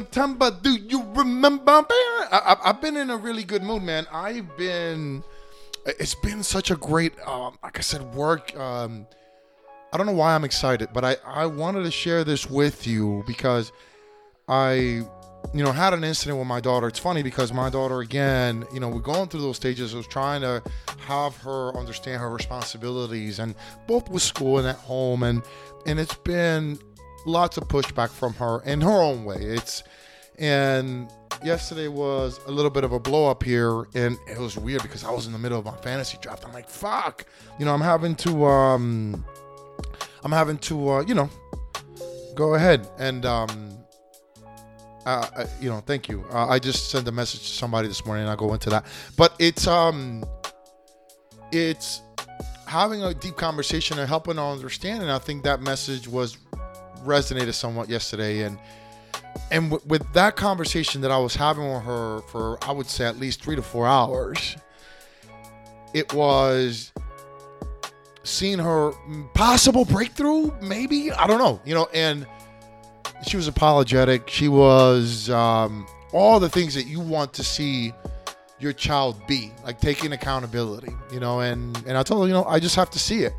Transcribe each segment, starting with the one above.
September, do you remember? I, have been in a really good mood, man. I've been. It's been such a great, um, like I said, work. Um, I don't know why I'm excited, but I, I wanted to share this with you because I you know, had an incident with my daughter. It's funny because my daughter, again, you know, we're going through those stages. Was trying to have her understand her responsibilities, and both with school and at home, and and it's been lots of pushback from her in her own way. It's and yesterday was a little bit of a blow up here, and it was weird because I was in the middle of my fantasy draft. I'm like, fuck, you know, I'm having to, um, I'm having to, uh, you know, go ahead and um uh, uh, you know, thank you. Uh, I just sent a message to somebody this morning, and I'll go into that. But it's um, it's having a deep conversation and helping to understand. And I think that message was resonated somewhat yesterday, and and w- with that conversation that I was having with her for I would say at least three to four hours, it was seeing her possible breakthrough, maybe I don't know, you know, and she was apologetic. She was um, all the things that you want to see your child be, like taking accountability, you know. And and I told her, you know, I just have to see it.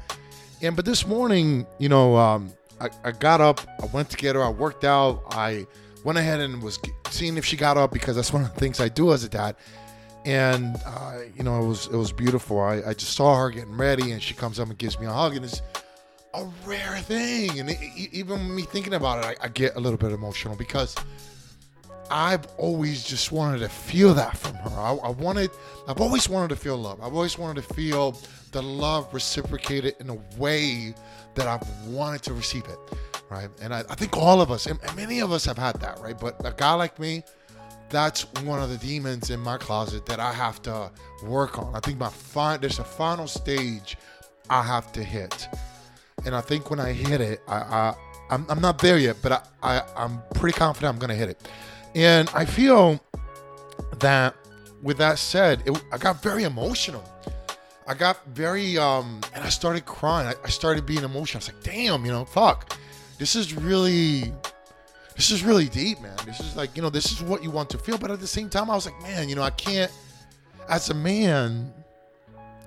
And but this morning, you know, um, I, I got up, I went to get her, I worked out, I went ahead and was seeing if she got up because that's one of the things I do as a dad. And uh, you know, it was it was beautiful. I, I just saw her getting ready, and she comes up and gives me a hug, and it's a rare thing. And it, even me thinking about it, I, I get a little bit emotional because I've always just wanted to feel that from her. I, I, wanted, I've always wanted to feel love. I've always wanted to feel the love reciprocated in a way that I've wanted to receive it, right? And I, I think all of us, and many of us have had that, right? But a guy like me, that's one of the demons in my closet that I have to work on. I think my fine, there's a final stage I have to hit and I think when I hit it, I, I I'm, I'm not there yet, but I, I I'm pretty confident I'm gonna hit it, and I feel that with that said, it, I got very emotional. I got very um, and I started crying. I, I started being emotional. I was like, damn, you know, fuck, this is really this is really deep, man. This is like, you know, this is what you want to feel. But at the same time, I was like, man, you know, I can't, as a man,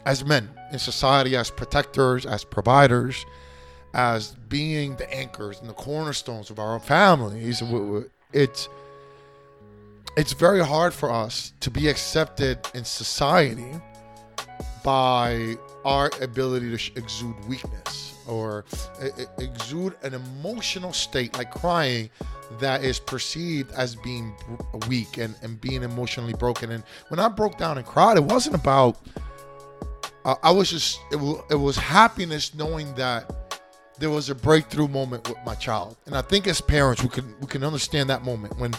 as men in society, as protectors, as providers, as being the anchors and the cornerstones of our families. It's it's very hard for us to be accepted in society by our ability to exude weakness or exude an emotional state like crying that is perceived as being weak and, and being emotionally broken. And when I broke down and cried, it wasn't about, uh, I was just, it, it was happiness knowing that there was a breakthrough moment with my child. And I think as parents, we can we can understand that moment when,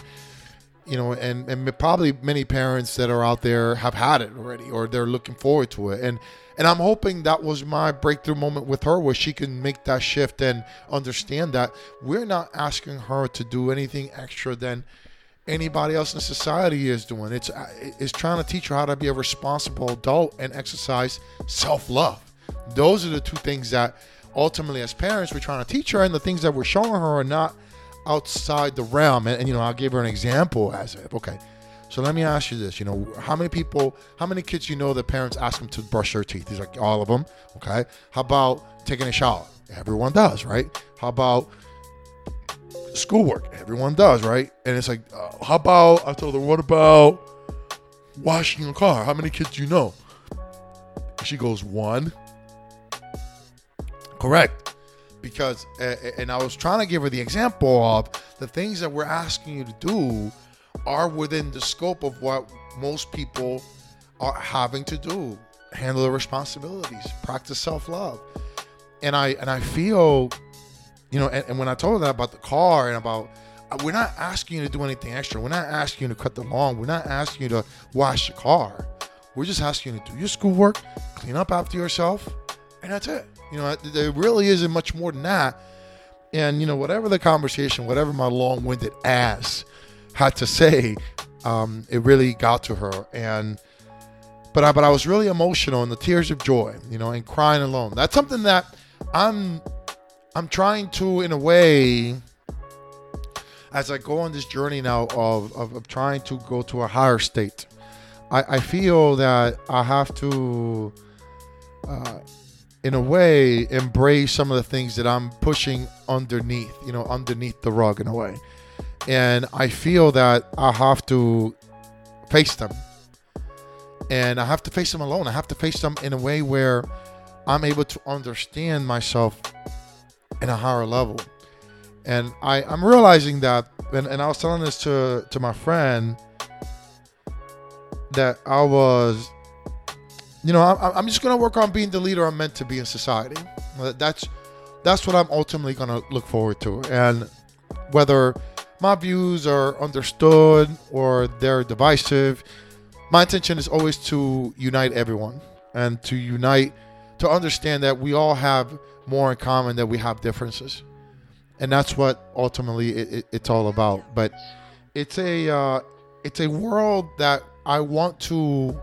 you know, and and probably many parents that are out there have had it already, or they're looking forward to it. And and I'm hoping that was my breakthrough moment with her, where she can make that shift and understand that we're not asking her to do anything extra than anybody else in society is doing. It's uh, it's trying to teach her how to be a responsible adult and exercise self love. Those are the two things that ultimately as parents we're trying to teach her and the things that we're showing her are not outside the realm and, and you know i gave her an example as if okay. So let me ask you this you know how many people how many kids you know that parents ask them to brush their teeth? He's like all of them okay? How about taking a shower? Everyone does right? How about schoolwork? Everyone does right? And it's like uh, how about i told her what about washing a car? How many kids do you know? She goes one. Correct. Because, and I was trying to give her the example of the things that we're asking you to do are within the scope of what most people are having to do. Handle the responsibilities practice self-love. And i and i feel you know and, and, when i told her that about the car and about uh, we're not asking you to do anything extra. We're not asking you to cut the lawn. We're not asking you to wash the car. We're just asking you to do your schoolwork clean up after yourself and that's it you know, there really isn't much more than that. And, you know, whatever the conversation, whatever my long winded ass had to say, um, it really got to her. And, but I, but I was really emotional and the tears of joy, you know, and crying alone. That's something that I'm, I'm trying to, in a way, as I go on this journey now of, of, of trying to go to a higher state, I, I feel that I have to, uh, in a way, embrace some of the things that I'm pushing underneath, you know, underneath the rug in a way. And I feel that I have to face them. And I have to face them alone. I have to face them in a way where I'm able to understand myself in a higher level. And I, I'm realizing that, and, and I was telling this to, to my friend, that I was, you know, I, I'm just gonna work on being the leader I'm meant to be in society. That's that's what I'm ultimately gonna look forward to. And whether my views are understood or they're divisive, my intention is always to unite everyone and to unite to understand that we all have more in common than we have differences and that's what ultimately it, it, it's all about. But it's a uh, it's a world that I want to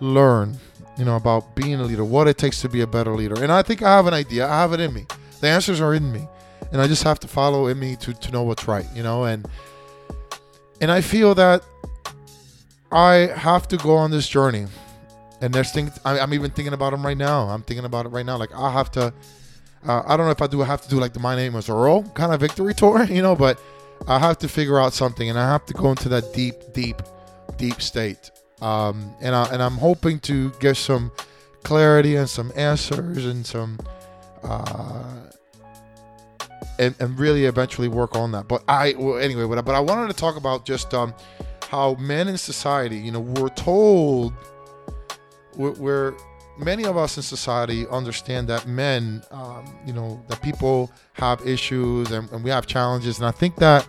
learn, you know, about being a leader, what it takes to be a better leader, and I think I have an idea. I have it in me. The answers are in me, and I just have to follow in me to to know what's right, you know, and and I feel that I have to go on this journey. And there's things I, I'm even thinking about them right now. I'm thinking about it right now. Like I have to uh, I don't know if I do I have to do like the My Name is Earl kind of victory tour, you know, but I have to figure out something and I have to go into that deep, deep, deep state. Um, and, I, and I'm hoping to get some clarity and some answers and some, uh, and, and really eventually work on that. But I, well, anyway, but I wanted to talk about just um, how men in society, you know, we're told, we're, we're many of us in society understand that men, um, you know, that people have issues and, and we have challenges. And I think that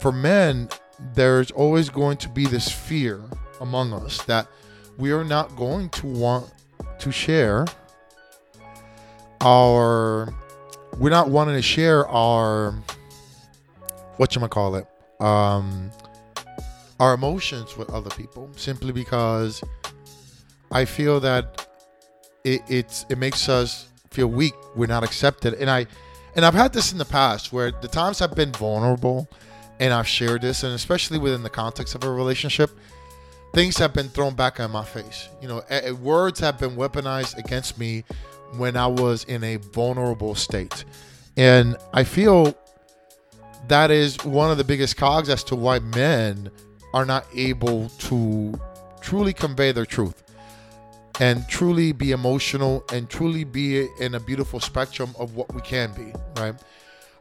for men, there's always going to be this fear among us that we are not going to want to share our we're not wanting to share our what you call it um our emotions with other people simply because I feel that it, it's it makes us feel weak. We're not accepted. And I and I've had this in the past where the times I've been vulnerable and I've shared this, and especially within the context of a relationship, things have been thrown back on my face. You know, words have been weaponized against me when I was in a vulnerable state. And I feel that is one of the biggest cogs as to why men are not able to truly convey their truth and truly be emotional and truly be in a beautiful spectrum of what we can be, right?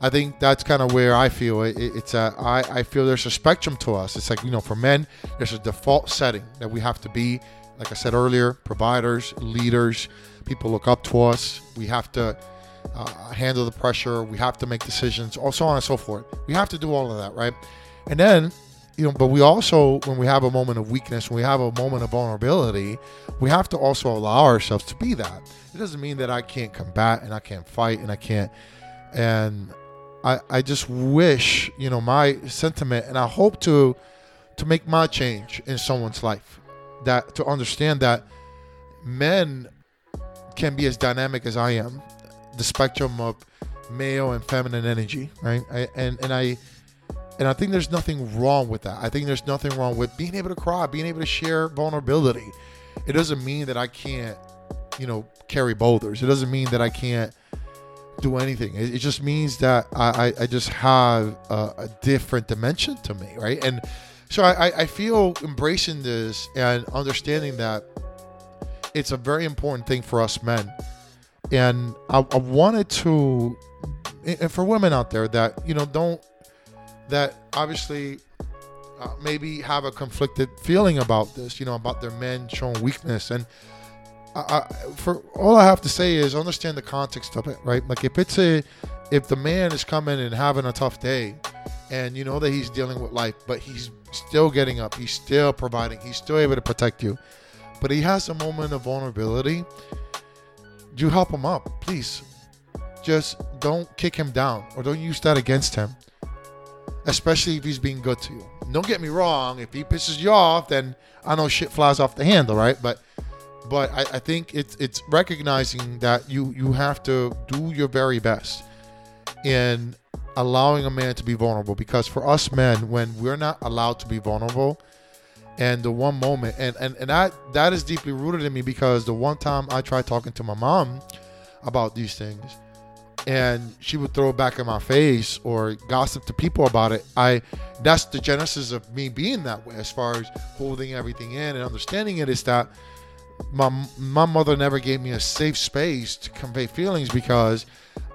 I think that's kind of where I feel it, it's a, I, I feel there's a spectrum to us. It's like, you know, for men, there's a default setting that we have to be, like I said earlier, providers, leaders, people look up to us. We have to uh, handle the pressure. We have to make decisions, all so on and so forth. We have to do all of that, right? And then you know, but we also, when we have a moment of weakness, when we have a moment of vulnerability, we have to also allow ourselves to be that. It doesn't mean that I can't combat and I can't fight and I can't. And I, I just wish, you know, my sentiment, and I hope to, to make my change in someone's life, that to understand that men can be as dynamic as I am, the spectrum of male and feminine energy, right? I, and and I and I think there's nothing wrong with that. I think there's nothing wrong with being able to cry, being able to share vulnerability. It doesn't mean that I can't, you know, carry boulders. It doesn't mean that I can't do anything. It, it just means that I, I, just have a, a, different dimension to me, right? And so I, I feel embracing this and understanding that it's a very important thing for us men. And I, I wanted to, and for women out there that, you know, don't that obviously uh, maybe have a conflicted feeling about this, you know, about their men showing weakness. And I, for all I have to say is understand the context of it, right? Like if it's a, if the man is coming and having a tough day, and you know that he's dealing with life, but he's still getting up, he's still providing, he's still able to protect you, but he has a moment of vulnerability. You help him up, please. Just don't kick him down or don't use that against him especially if he's being good to you. Don't get me wrong. If he pisses you off, then I know shit flies off the handle, right? But but I, I think it's it's recognizing that you you have to do your very best. in allowing a man to be vulnerable because for us men when we're not allowed to be vulnerable and the one moment and and, and that that is deeply rooted in me because the one time i tried talking to my mom about these things and she would throw it back in my face or gossip to people about it i that's the genesis of me being that way as far as holding everything in and understanding it is that my my mother never gave me a safe space to convey feelings because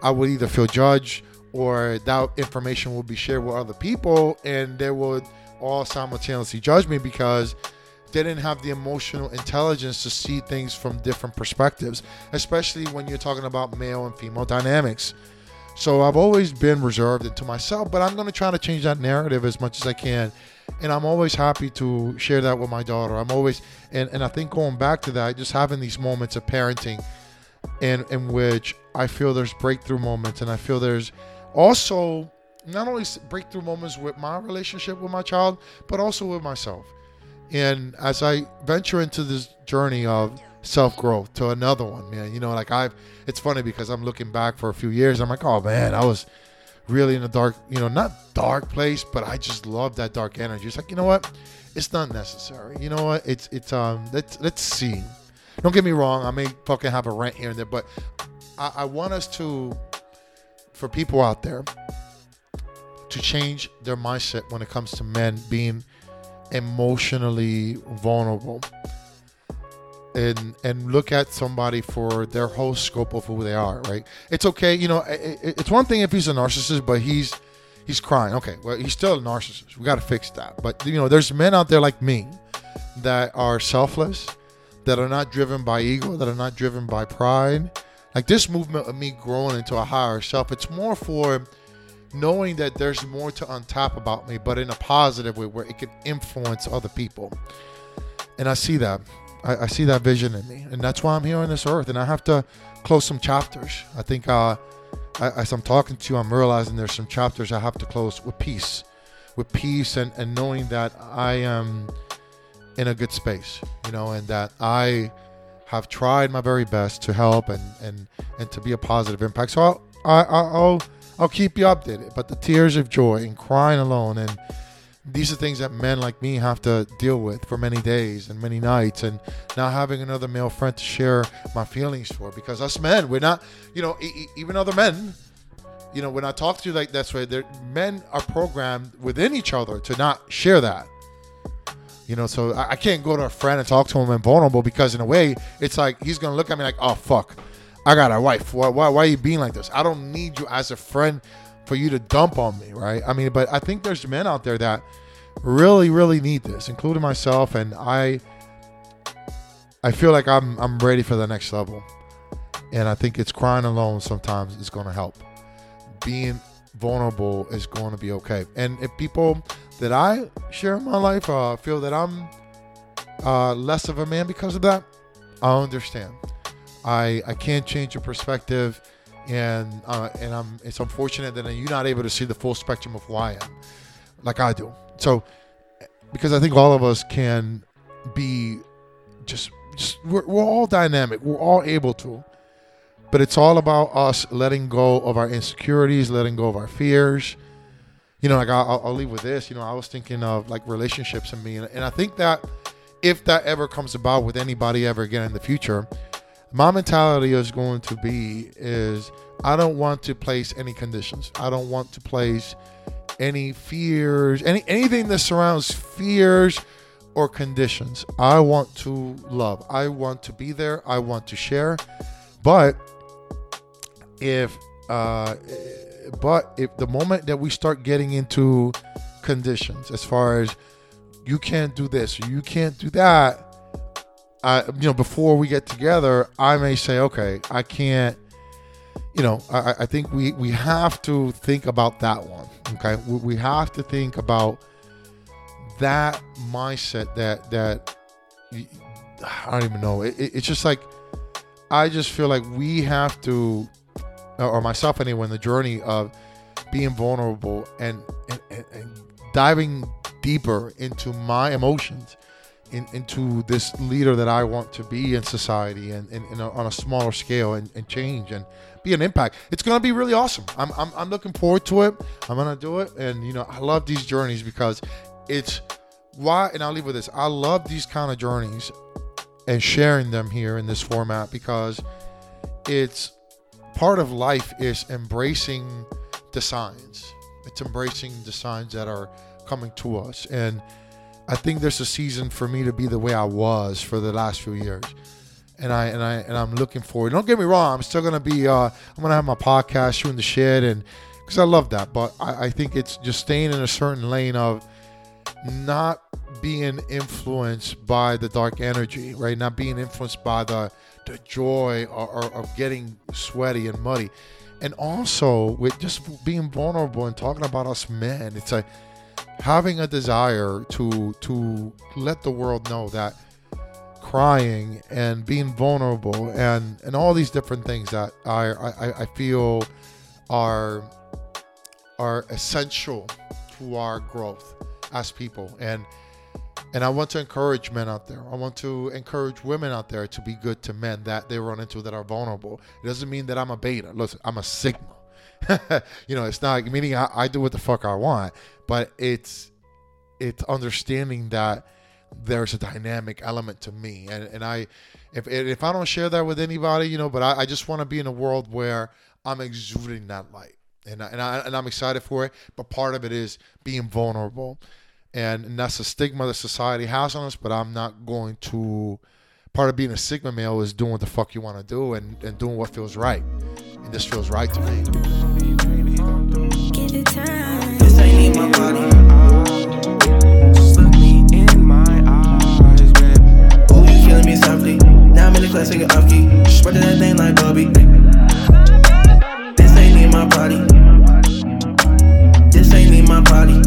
i would either feel judged or that information would be shared with other people and they would all simultaneously judge me because they didn't have the emotional intelligence to see things from different perspectives, especially when you're talking about male and female dynamics. So I've always been reserved into myself, but I'm going to try to change that narrative as much as I can. And I'm always happy to share that with my daughter. I'm always, and, and I think going back to that, just having these moments of parenting in, in which I feel there's breakthrough moments and I feel there's also not only breakthrough moments with my relationship with my child, but also with myself. And as I venture into this journey of self growth to another one, man, you know, like I've, it's funny because I'm looking back for a few years. I'm like, oh man, I was really in a dark, you know, not dark place, but I just love that dark energy. It's like, you know what? It's not necessary. You know what? It's, it's, um, let's, let's see. Don't get me wrong. I may fucking have a rant here and there, but I, I want us to for people out there to change their mindset when it comes to men being emotionally vulnerable and and look at somebody for their whole scope of who they are right? It's okay you know it's one thing if he's a narcissist but he's he's crying. Okay well he's still a narcissist. We got to fix that. But you know there's men out there like me that are selfless that are not driven by ego that are not driven by pride. Like this movement of me growing into a higher self, it's more for knowing that there's more to untap about me, but in a positive way where it can influence other people. And I see that. I, I see that vision in me. And that's why I'm here on this earth. And I have to close some chapters. I think uh, I, as I'm talking to you, I'm realizing there's some chapters I have to close with peace. With peace and, and knowing that I am in a good space, you know, and that I have tried my very best to help and and and to be a positive impact. So I'll I, I'll I'll keep you updated. But the tears of joy and crying alone and these are things that men like me have to deal with for many days and many nights and not having another male friend to share my feelings for because us men we're not you know e- even other men you know when i talk to you like this way men are programmed within each other to not share that you know, so I, I can't go to a friend and talk to him and vulnerable because in a way it's like he's gonna look at me like, oh fuck, I got a wife. Why, why, why are you being like this? I don't need you as a friend for you to dump on me, right? I mean, but I think there's men out there that really, really need this, including myself, and I. I feel like I'm I'm ready for the next level, and I think it's crying alone sometimes is going to help. Being vulnerable is going to be okay, and if people that I share in my life uh, feel that I'm uh, less of a man because of that, I understand. I I can't change your perspective, and uh, and I'm it's unfortunate that you're not able to see the full spectrum of who I am, like I do. So, because I think all of us can be just just we're, we're all dynamic. We're all able to, but it's all about us letting go of our insecurities, letting go of our fears, you know, like I'll, I'll, leave with this. You know, I was thinking of like relationships and me, and, and I think that if that ever comes about with anybody ever again in the future, my mentality is going to be is I don't want to place any conditions. I don't want to place any fears, any anything that surrounds fears or conditions. I want to love. I want to be there. I want to share. But if uh but if the moment that we start getting into conditions as far as you can't do this you can't do that I, you know, before we get together, I may say, okay, I can't, you know, I, I think we, we have to think about that one. Okay. We, we have to think about that mindset that, that I don't even know. It, it, it's just like, I just feel like we have to or myself anyway, in the journey of being vulnerable and, and, and diving deeper into my emotions in, into this leader that I want to be in society and, and, and on a smaller scale and, and, change and be an impact. It's gonna be really awesome. I'm, I'm, I'm looking forward to it. I'm gonna do it, and you know I love these journeys because it's why. And I'll leave with this. I love these kind of journeys and sharing them here in this format because it's part of life is embracing the signs. It's embracing the signs that are coming to us and I think there's a season for me to be the way I was for the last few years. And I and I and I'm looking forward. Don't get me wrong. I'm still gonna be. Uh, I'm gonna have my podcast, shooting the shit, and because I love that. But I, I think it's just staying in a certain lane of not being influenced by the dark energy, right? Not being influenced by the the joy of getting sweaty and muddy, and also with just being vulnerable and talking about us men. It's a having a desire to to let the world know that crying and being vulnerable and and all these different things that I I, I feel are are essential to our growth as people and and I want to encourage men out there. I want to encourage women out there to be good to men that they run into that are vulnerable. It doesn't mean that I'm a beta. Listen, I'm a sigma. you know, it's not meaning I, I do what the fuck I want, but it's it's understanding that there's a dynamic element to me, and and I if if I don't share that with anybody, you know, but I, I just want to be in a world where I'm exuding that light, and I, and I and I'm excited for it. But part of it is being vulnerable, and, and that's a stigma that society has on us. But I'm not going to. Part of being a sigma male is doing what the fuck you want to do and, and doing what feels right and this feels right to me. This ain't my body. In my you killing me softly. Now I'm in the singing that thing like Bobby. This ain't my body. This ain't in my body.